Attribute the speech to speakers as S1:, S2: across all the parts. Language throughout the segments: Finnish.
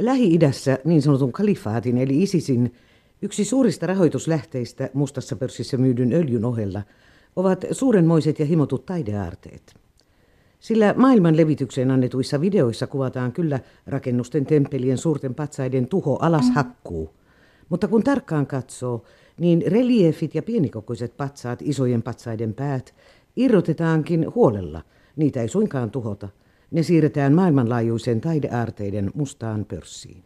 S1: Lähi-idässä niin sanotun kalifaatin eli ISISin yksi suurista rahoituslähteistä mustassa pörssissä myydyn öljyn ohella ovat suurenmoiset ja himotut taideaarteet. Sillä maailman levitykseen annetuissa videoissa kuvataan kyllä rakennusten, temppelien, suurten patsaiden tuho alas hakkuu. Mutta kun tarkkaan katsoo, niin reliefit ja pienikokoiset patsaat, isojen patsaiden päät, irrotetaankin huolella. Niitä ei suinkaan tuhota. Ne siirretään maailmanlaajuisen taideaarteiden mustaan pörssiin.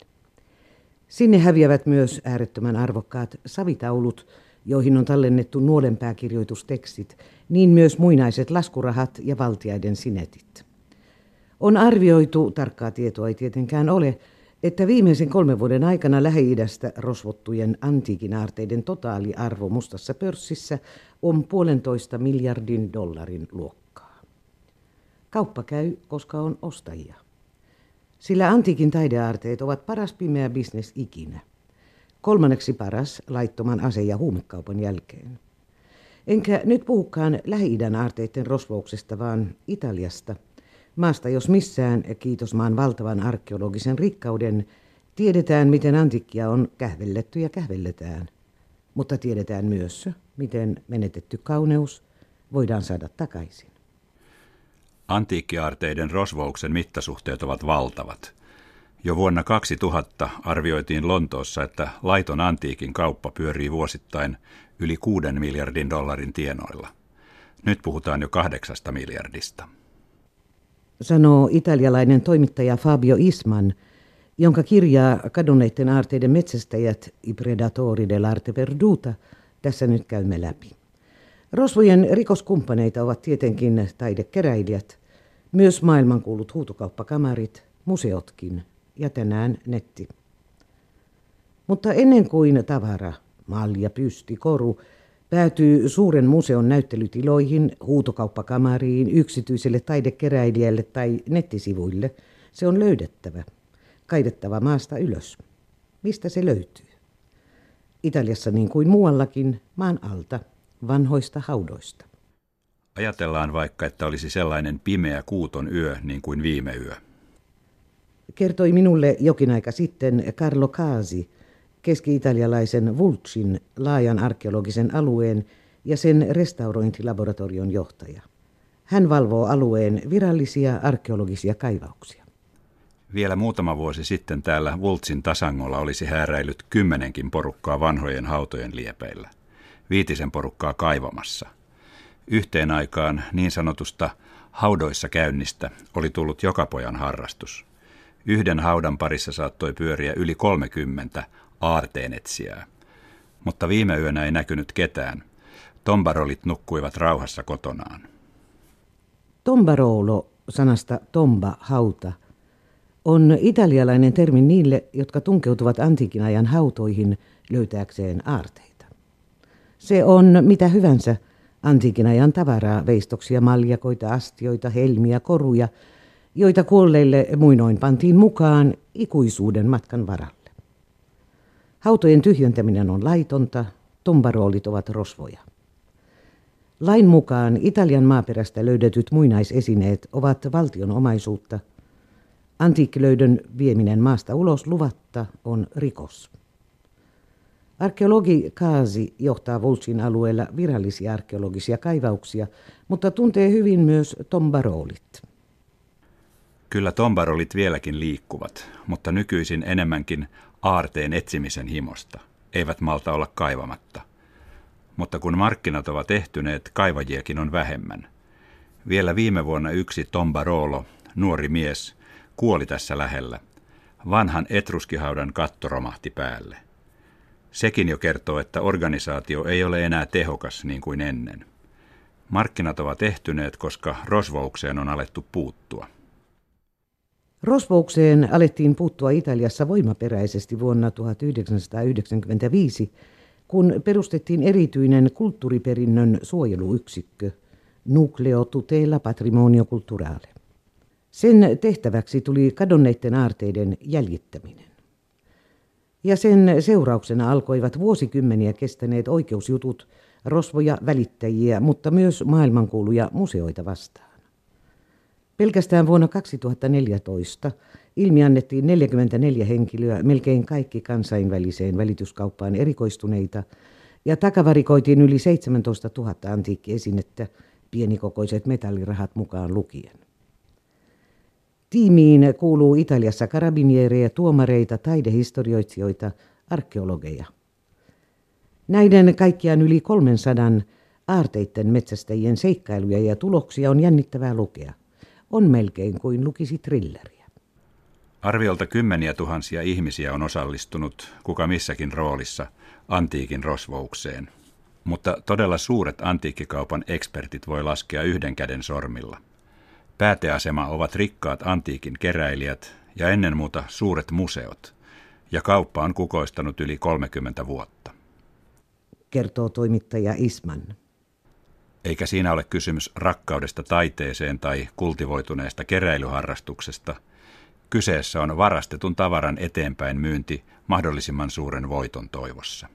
S1: Sinne häviävät myös äärettömän arvokkaat savitaulut, joihin on tallennettu nuolenpääkirjoitustekstit, niin myös muinaiset laskurahat ja valtiaiden sinetit. On arvioitu, tarkkaa tietoa ei tietenkään ole, että viimeisen kolmen vuoden aikana Lähi-idästä rosvottujen antiikin aarteiden totaaliarvo mustassa pörssissä on puolentoista miljardin dollarin luokkaa. Kauppa käy, koska on ostajia. Sillä antiikin taideaarteet ovat paras pimeä bisnes ikinä. Kolmanneksi paras laittoman ase- ja huumekaupan jälkeen. Enkä nyt puhukaan Lähi-idän aarteiden rosvouksesta, vaan Italiasta. Maasta jos missään, kiitos maan valtavan arkeologisen rikkauden, tiedetään miten antiikkia on kähvelletty ja kähvelletään. Mutta tiedetään myös, miten menetetty kauneus voidaan saada takaisin.
S2: Antiikkiaarteiden rosvouksen mittasuhteet ovat valtavat. Jo vuonna 2000 arvioitiin Lontoossa, että laiton antiikin kauppa pyörii vuosittain yli kuuden miljardin dollarin tienoilla. Nyt puhutaan jo kahdeksasta miljardista.
S1: Sanoo italialainen toimittaja Fabio Isman, jonka kirjaa kadonneiden aarteiden metsästäjät I Predatori dell'arte perduta tässä nyt käymme läpi. Rosvojen rikoskumppaneita ovat tietenkin taidekeräilijät, myös maailmankuulut huutokauppakamarit, museotkin ja tänään netti. Mutta ennen kuin tavara, malja, pysti, koru päätyy suuren museon näyttelytiloihin, huutokauppakamariin, yksityiselle taidekeräilijälle tai nettisivuille, se on löydettävä, kaivettava maasta ylös. Mistä se löytyy? Italiassa niin kuin muuallakin maan alta, vanhoista haudoista.
S2: Ajatellaan vaikka, että olisi sellainen pimeä kuuton yö niin kuin viime yö.
S1: Kertoi minulle jokin aika sitten Carlo Casi, keski-italialaisen Vulcin laajan arkeologisen alueen ja sen restaurointilaboratorion johtaja. Hän valvoo alueen virallisia arkeologisia kaivauksia.
S2: Vielä muutama vuosi sitten täällä Vultsin tasangolla olisi hääräillyt kymmenenkin porukkaa vanhojen hautojen liepeillä. Viitisen porukkaa kaivamassa. Yhteen aikaan niin sanotusta haudoissa käynnistä oli tullut joka pojan harrastus. Yhden haudan parissa saattoi pyöriä yli 30 aarteenetsijää. Mutta viime yönä ei näkynyt ketään. Tombarolit nukkuivat rauhassa kotonaan.
S1: Tombarolo, sanasta tomba, hauta, on italialainen termi niille, jotka tunkeutuvat antiikin ajan hautoihin löytääkseen aarteita. Se on mitä hyvänsä antiikin ajan tavaraa, veistoksia, maljakoita, astioita, helmiä, koruja, joita kuolleille muinoin pantiin mukaan ikuisuuden matkan varalle. Hautojen tyhjentäminen on laitonta, tombaroolit ovat rosvoja. Lain mukaan Italian maaperästä löydetyt muinaisesineet ovat valtion omaisuutta. Antiikkilöydön vieminen maasta ulos luvatta on rikos. Arkeologi Kaasi johtaa Vulcin alueella virallisia arkeologisia kaivauksia, mutta tuntee hyvin myös tombaroolit.
S2: Kyllä tombarolit vieläkin liikkuvat, mutta nykyisin enemmänkin aarteen etsimisen himosta. Eivät malta olla kaivamatta. Mutta kun markkinat ovat ehtyneet, kaivajiakin on vähemmän. Vielä viime vuonna yksi Tombarolo, nuori mies, kuoli tässä lähellä. Vanhan etruskihaudan katto romahti päälle. Sekin jo kertoo, että organisaatio ei ole enää tehokas niin kuin ennen. Markkinat ovat ehtyneet, koska rosvoukseen on alettu puuttua.
S1: Rosvoukseen alettiin puuttua Italiassa voimaperäisesti vuonna 1995, kun perustettiin erityinen kulttuuriperinnön suojeluyksikkö Nucleo Tutela Patrimonio Culturale. Sen tehtäväksi tuli kadonneiden aarteiden jäljittäminen. Ja sen seurauksena alkoivat vuosikymmeniä kestäneet oikeusjutut rosvoja välittäjiä, mutta myös maailmankuuluja museoita vastaan. Pelkästään vuonna 2014 Ilmi annettiin 44 henkilöä, melkein kaikki kansainväliseen välityskauppaan erikoistuneita, ja takavarikoitiin yli 17 000 antiikkiesinettä, pienikokoiset metallirahat mukaan lukien. Tiimiin kuuluu Italiassa karabiniereja, tuomareita, taidehistorioitsijoita, arkeologeja. Näiden kaikkiaan yli 300 aarteitten metsästäjien seikkailuja ja tuloksia on jännittävää lukea. On melkein kuin lukisi thrilleriä.
S2: Arviolta kymmeniä tuhansia ihmisiä on osallistunut kuka missäkin roolissa antiikin rosvoukseen. Mutta todella suuret antiikkikaupan ekspertit voi laskea yhden käden sormilla. Pääteasema ovat rikkaat antiikin keräilijät ja ennen muuta suuret museot, ja kauppa on kukoistanut yli 30 vuotta.
S1: Kertoo toimittaja Isman.
S2: Eikä siinä ole kysymys rakkaudesta taiteeseen tai kultivoituneesta keräilyharrastuksesta. Kyseessä on varastetun tavaran eteenpäin myynti mahdollisimman suuren voiton toivossa.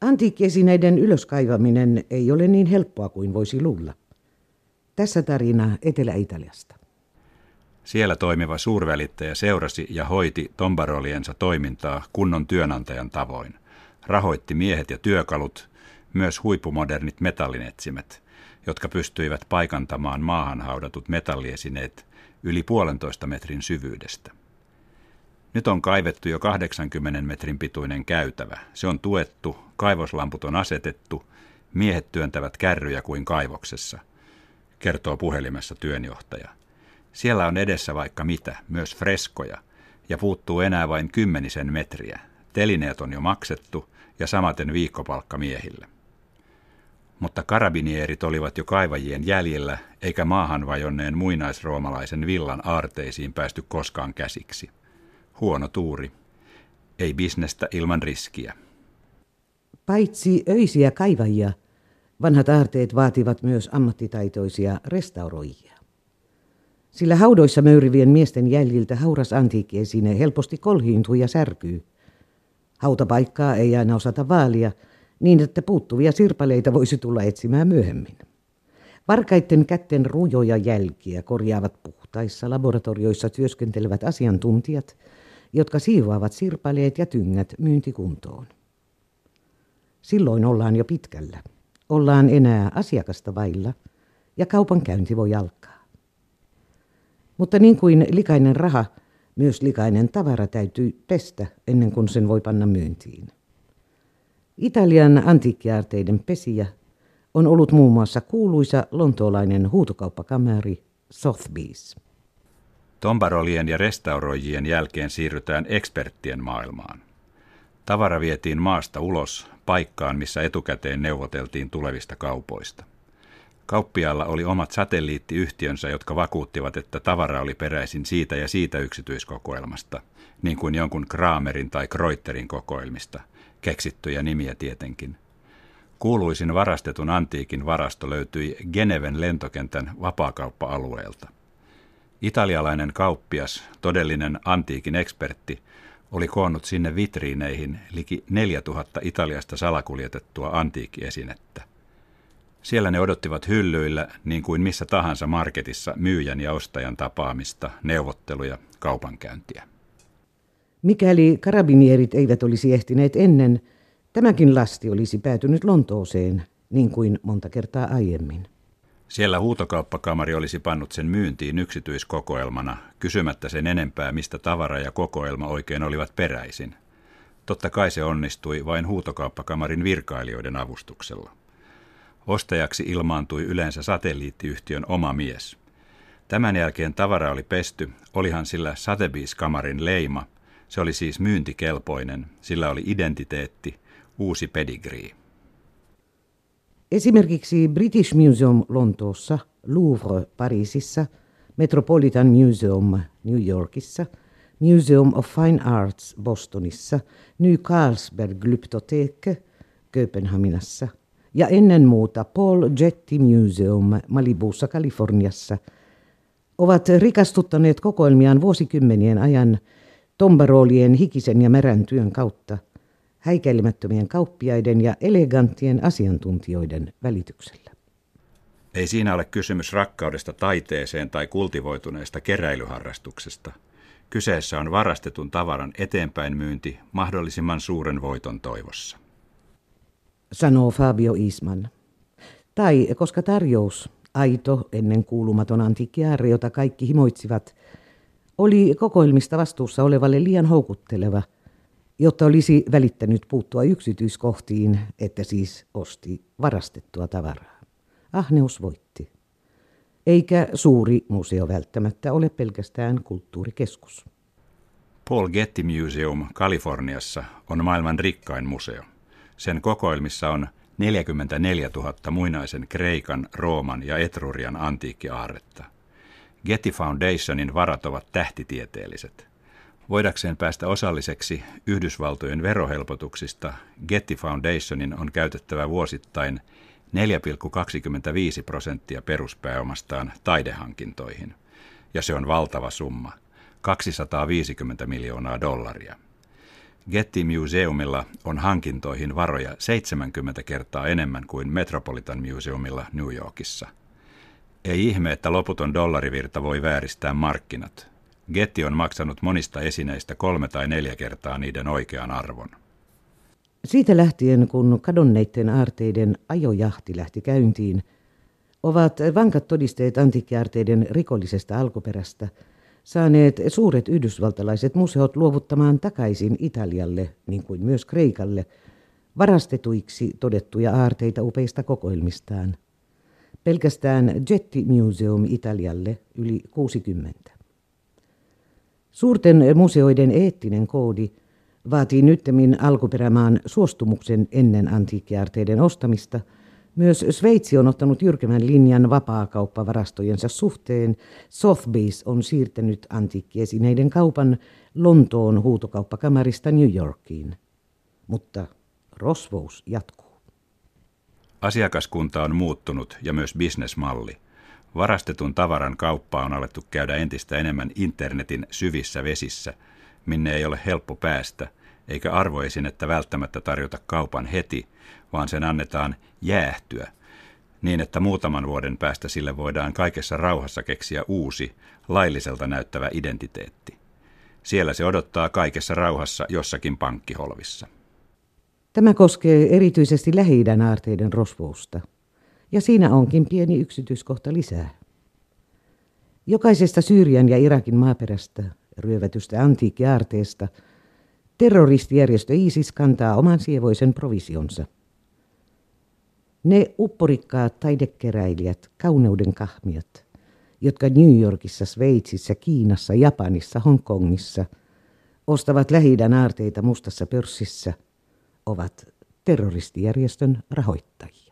S1: Antiikkiesineiden ylöskaivaminen ei ole niin helppoa kuin voisi luulla. Tässä tarina Etelä-Italiasta.
S2: Siellä toimiva suurvälittäjä seurasi ja hoiti tombaroliensa toimintaa kunnon työnantajan tavoin. Rahoitti miehet ja työkalut, myös huippumodernit metallinetsimet, jotka pystyivät paikantamaan maahan haudatut metalliesineet yli puolentoista metrin syvyydestä. Nyt on kaivettu jo 80 metrin pituinen käytävä. Se on tuettu, kaivoslamput on asetettu, miehet työntävät kärryjä kuin kaivoksessa, kertoo puhelimessa työnjohtaja. Siellä on edessä vaikka mitä, myös freskoja, ja puuttuu enää vain kymmenisen metriä. Telineet on jo maksettu ja samaten viikkopalkka miehille. Mutta karabinierit olivat jo kaivajien jäljellä, eikä maahan vajonneen muinaisroomalaisen villan aarteisiin päästy koskaan käsiksi. Huono tuuri. Ei bisnestä ilman riskiä.
S1: Paitsi öisiä kaivajia, vanhat aarteet vaativat myös ammattitaitoisia restauroijia. Sillä haudoissa möyrivien miesten jäljiltä hauras antiikkiesine helposti kolhiintuu ja särkyy. Hautapaikkaa ei aina osata vaalia, niin että puuttuvia sirpaleita voisi tulla etsimään myöhemmin. Varkaitten kätten rujoja jälkiä korjaavat puhtaissa laboratorioissa työskentelevät asiantuntijat, jotka siivoavat sirpaleet ja tyngät myyntikuntoon. Silloin ollaan jo pitkällä. Ollaan enää asiakasta vailla ja kaupankäynti voi alkaa. Mutta niin kuin likainen raha, myös likainen tavara täytyy pestä ennen kuin sen voi panna myyntiin. Italian antiikkiaarteiden pesiä on ollut muun muassa kuuluisa lontoolainen huutokauppakamari Sotheby's.
S2: Tombarolien ja restauroijien jälkeen siirrytään eksperttien maailmaan. Tavara vietiin maasta ulos paikkaan, missä etukäteen neuvoteltiin tulevista kaupoista. Kauppiaalla oli omat satelliittiyhtiönsä, jotka vakuuttivat, että tavara oli peräisin siitä ja siitä yksityiskokoelmasta, niin kuin jonkun Kramerin tai Kreuterin kokoelmista, keksittyjä nimiä tietenkin. Kuuluisin varastetun antiikin varasto löytyi Geneven lentokentän vapaakauppa-alueelta. Italialainen kauppias, todellinen antiikin ekspertti, oli koonnut sinne vitriineihin liki 4000 Italiasta salakuljetettua antiikkiesinettä. Siellä ne odottivat hyllyillä niin kuin missä tahansa marketissa myyjän ja ostajan tapaamista, neuvotteluja, kaupankäyntiä.
S1: Mikäli karabinierit eivät olisi ehtineet ennen, tämäkin lasti olisi päätynyt Lontooseen, niin kuin monta kertaa aiemmin.
S2: Siellä huutokauppakamari olisi pannut sen myyntiin yksityiskokoelmana, kysymättä sen enempää, mistä tavara ja kokoelma oikein olivat peräisin. Totta kai se onnistui vain huutokauppakamarin virkailijoiden avustuksella. Ostajaksi ilmaantui yleensä satelliittiyhtiön oma mies. Tämän jälkeen tavara oli pesty, olihan sillä Sotheby's-kamarin leima. Se oli siis myyntikelpoinen, sillä oli identiteetti, uusi pedigree.
S1: Esimerkiksi British Museum Lontoossa, Louvre Pariisissa, Metropolitan Museum New Yorkissa, Museum of Fine Arts Bostonissa, New Carlsberg Glyptothek Kööpenhaminassa ja ennen muuta Paul Getty Museum Malibussa Kaliforniassa ovat rikastuttaneet kokoelmiaan vuosikymmenien ajan tombaroolien hikisen ja märän työn kautta – häikäilemättömien kauppiaiden ja eleganttien asiantuntijoiden välityksellä.
S2: Ei siinä ole kysymys rakkaudesta taiteeseen tai kultivoituneesta keräilyharrastuksesta. Kyseessä on varastetun tavaran eteenpäin myynti mahdollisimman suuren voiton toivossa.
S1: Sanoo Fabio Isman. Tai koska tarjous, aito, ennen kuulumaton antiikkiaarre, jota kaikki himoitsivat, oli kokoelmista vastuussa olevalle liian houkutteleva, jotta olisi välittänyt puuttua yksityiskohtiin, että siis osti varastettua tavaraa. Ahneus voitti. Eikä suuri museo välttämättä ole pelkästään kulttuurikeskus.
S2: Paul Getty Museum Kaliforniassa on maailman rikkain museo. Sen kokoelmissa on 44 000 muinaisen Kreikan, Rooman ja Etrurian antiikkiaarretta. Getty Foundationin varat ovat tähtitieteelliset. Voidakseen päästä osalliseksi Yhdysvaltojen verohelpotuksista, Getty Foundationin on käytettävä vuosittain 4,25 prosenttia peruspääomastaan taidehankintoihin, ja se on valtava summa, 250 miljoonaa dollaria. Getty Museumilla on hankintoihin varoja 70 kertaa enemmän kuin Metropolitan Museumilla New Yorkissa. Ei ihme, että loputon dollarivirta voi vääristää markkinat. Getty on maksanut monista esineistä kolme tai neljä kertaa niiden oikean arvon.
S1: Siitä lähtien, kun kadonneiden aarteiden ajojahti lähti käyntiin, ovat vankat todisteet antiikkiaarteiden rikollisesta alkuperästä saaneet suuret yhdysvaltalaiset museot luovuttamaan takaisin Italialle, niin kuin myös Kreikalle, varastetuiksi todettuja aarteita upeista kokoelmistaan. Pelkästään Jetti Museum Italialle yli 60. Suurten museoiden eettinen koodi – vaatii nyttemmin alkuperämaan suostumuksen ennen antiikkiarteiden ostamista. Myös Sveitsi on ottanut jyrkemän linjan vapaakauppavarastojensa suhteen. Sotheby's on siirtänyt antiikkiesineiden kaupan Lontoon huutokauppakamarista New Yorkiin. Mutta rosvous jatkuu.
S2: Asiakaskunta on muuttunut ja myös bisnesmalli. Varastetun tavaran kauppa on alettu käydä entistä enemmän internetin syvissä vesissä, minne ei ole helppo päästä – eikä arvoesinettä välttämättä tarjota kaupan heti, vaan sen annetaan jäähtyä, niin että muutaman vuoden päästä sille voidaan kaikessa rauhassa keksiä uusi, lailliselta näyttävä identiteetti. Siellä se odottaa kaikessa rauhassa jossakin pankkiholvissa.
S1: Tämä koskee erityisesti lähi aarteiden rosvousta. Ja siinä onkin pieni yksityiskohta lisää. Jokaisesta Syyrian ja Irakin maaperästä, ryövätystä antiikkiaarteesta – Terroristijärjestö ISIS kantaa oman sievoisen provisionsa. Ne upporikkaat taidekeräilijät, kauneuden kahmiat, jotka New Yorkissa, Sveitsissä, Kiinassa, Japanissa, Hongkongissa ostavat lähi aarteita mustassa pörssissä, ovat terroristijärjestön rahoittajia.